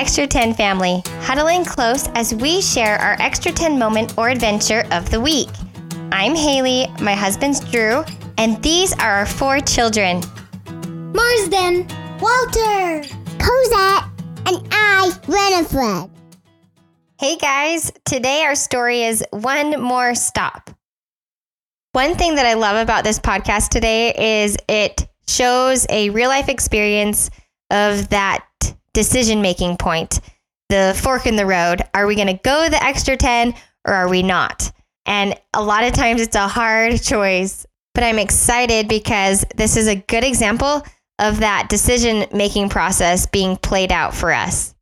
Extra 10 family, huddling close as we share our Extra 10 moment or adventure of the week. I'm Haley, my husband's Drew, and these are our four children Marsden, Walter, Cosette, and I, Winifred. Hey guys, today our story is One More Stop. One thing that I love about this podcast today is it shows a real life experience of that decision making point, the fork in the road. Are we going to go the extra 10 or are we not? And a lot of times it's a hard choice, but I'm excited because this is a good example of that decision making process being played out for us.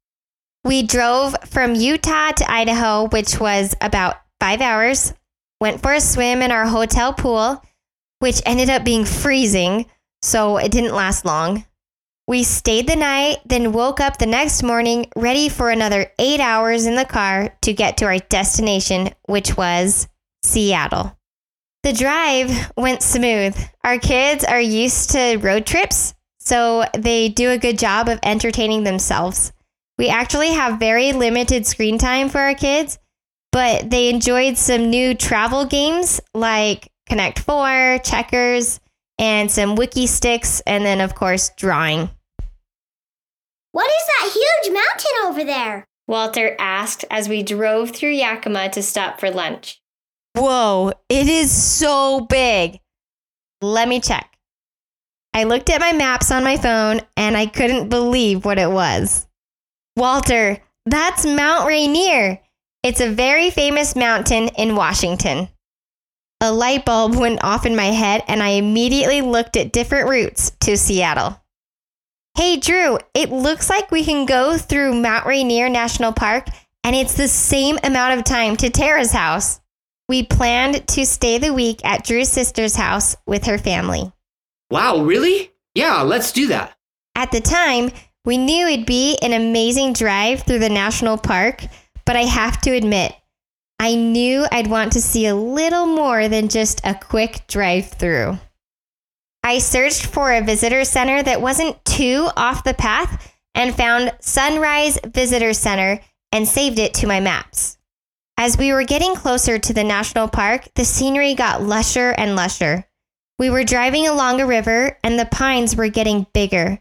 We drove from Utah to Idaho, which was about five hours, went for a swim in our hotel pool, which ended up being freezing, so it didn't last long. We stayed the night, then woke up the next morning ready for another eight hours in the car to get to our destination, which was Seattle. The drive went smooth. Our kids are used to road trips, so they do a good job of entertaining themselves. We actually have very limited screen time for our kids, but they enjoyed some new travel games like Connect Four, Checkers, and some Wikki Stix, and then, of course, drawing. What is that huge mountain over there? Walter asked as we drove through Yakima to stop for lunch. Whoa, it is so big. Let me check. I looked at my maps on my phone and I couldn't believe what it was. Walter, that's Mount Rainier. It's a very famous mountain in Washington. A light bulb went off in my head and I immediately looked at different routes to Seattle. Hey, Drew, it looks like we can go through Mount Rainier National Park, and it's the same amount of time to Tara's house. We planned to stay the week at Drew's sister's house with her family. Wow, really? Yeah, let's do that. At the time, we knew it'd be an amazing drive through the national park, but I have to admit, I knew I'd want to see a little more than just a quick drive through. I searched for a visitor center that wasn't too off the path and found Sunrise Visitor Center and saved it to my maps. As we were getting closer to the national park, the scenery got lusher and lusher. We were driving along a river and the pines were getting bigger.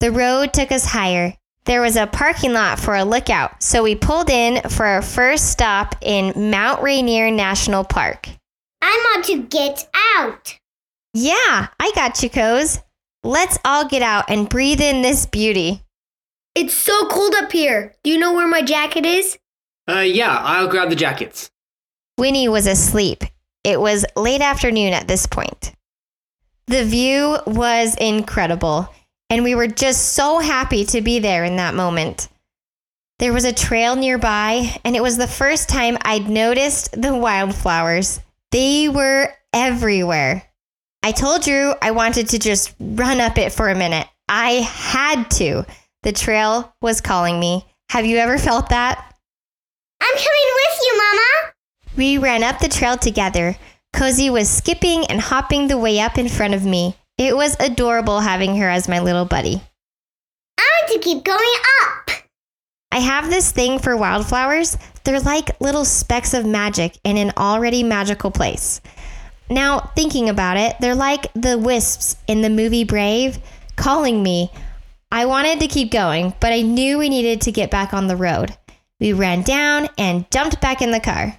The road took us higher. There was a parking lot for a lookout, so we pulled in for our first stop in Mount Rainier National Park. I want to get out. Yeah, I got you, Coz. Let's all get out and breathe in this beauty. It's so cold up here. Do you know where my jacket is? Uh, yeah, I'll grab the jackets. Winnie was asleep. It was late afternoon at this point. The view was incredible, and we were just so happy to be there in that moment. There was a trail nearby, and it was the first time I'd noticed the wildflowers. They were everywhere. I told Drew I wanted to just run up it for a minute. I had to. The trail was calling me. Have you ever felt that? I'm coming with you, Mama. We ran up the trail together. Cozy was skipping and hopping the way up in front of me. It was adorable having her as my little buddy. I want to keep going up. I have this thing for wildflowers. They're like little specks of magic in an already magical place. Now, thinking about it, they're like the wisps in the movie Brave calling me. I wanted to keep going, but I knew we needed to get back on the road. We ran down and jumped back in the car.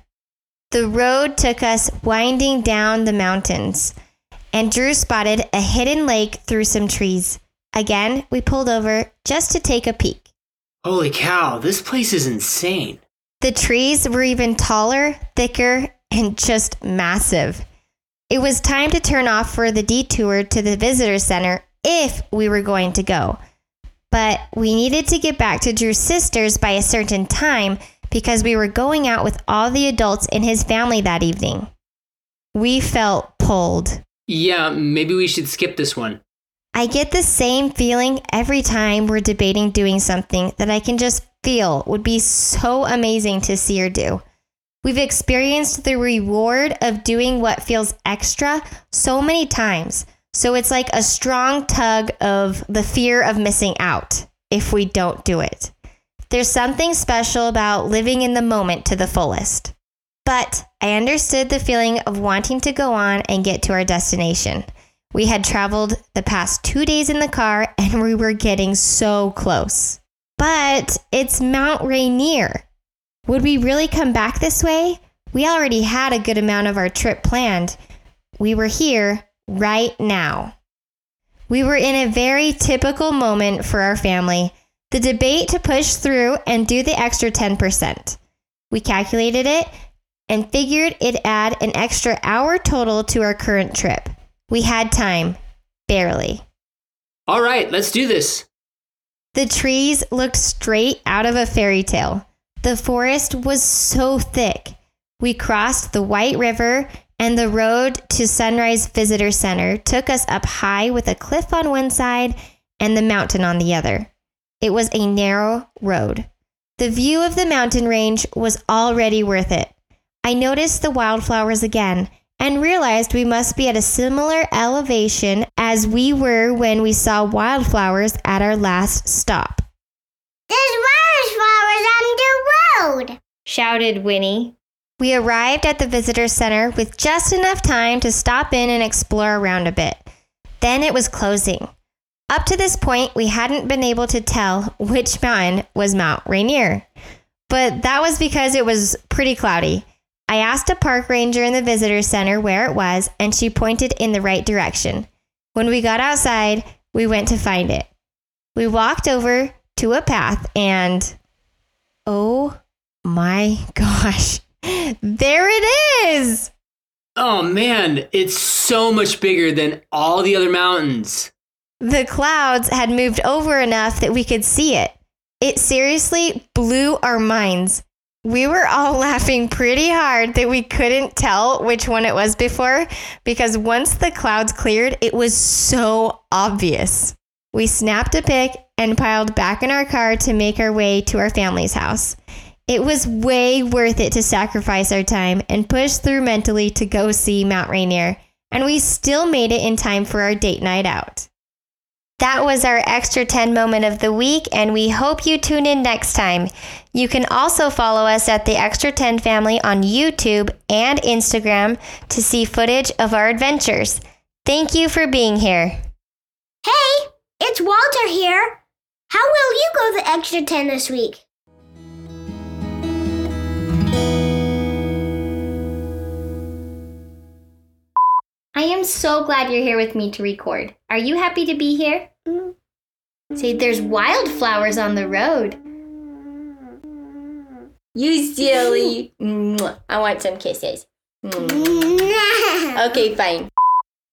The road took us winding down the mountains, and Drew spotted a hidden lake through some trees. Again, we pulled over just to take a peek. Holy cow, this place is insane. The trees were even taller, thicker, and just massive. It was time to turn off for the detour to the visitor center if we were going to go. But we needed to get back to Drew's sisters by a certain time because we were going out with all the adults in his family that evening. We felt pulled. Yeah, maybe we should skip this one. I get the same feeling every time we're debating doing something that I can just feel would be so amazing to see or do. We've experienced the reward of doing what feels extra so many times. So it's like a strong tug of the fear of missing out if we don't do it. There's something special about living in the moment to the fullest. But I understood the feeling of wanting to go on and get to our destination. We had traveled the past two days in the car and we were getting so close. But it's Mount Rainier. Would we really come back this way? We already had a good amount of our trip planned. We were here right now. We were in a very typical moment for our family the debate to push through and do the extra 10%. We calculated it and figured it'd add an extra hour total to our current trip. We had time, barely. All right, let's do this. The trees looked straight out of a fairy tale. The forest was so thick. We crossed the White River, and the road to Sunrise Visitor Center took us up high with a cliff on one side and the mountain on the other. It was a narrow road. The view of the mountain range was already worth it. I noticed the wildflowers again and realized we must be at a similar elevation as we were when we saw wildflowers at our last stop. There's wildflowers on the road. shouted Winnie. We arrived at the visitor center with just enough time to stop in and explore around a bit. Then it was closing. Up to this point, we hadn't been able to tell which mountain was Mount Rainier. But that was because it was pretty cloudy. I asked a park ranger in the visitor center where it was, and she pointed in the right direction. When we got outside, we went to find it. We walked over to a path and. Oh my gosh. There it is. Oh man, it's so much bigger than all the other mountains. The clouds had moved over enough that we could see it. It seriously blew our minds. We were all laughing pretty hard that we couldn't tell which one it was before because once the clouds cleared, it was so obvious. We snapped a pic and piled back in our car to make our way to our family's house. It was way worth it to sacrifice our time and push through mentally to go see Mount Rainier, and we still made it in time for our date night out. That was our extra 10 moment of the week, and we hope you tune in next time. You can also follow us at the Extra 10 family on YouTube and Instagram to see footage of our adventures. Thank you for being here. Hey, it's Walter here. How will you go the extra 10 this week? I am so glad you're here with me to record. Are you happy to be here? Mm-hmm. Say, there's wildflowers on the road. You silly. I want some kisses. Okay, fine.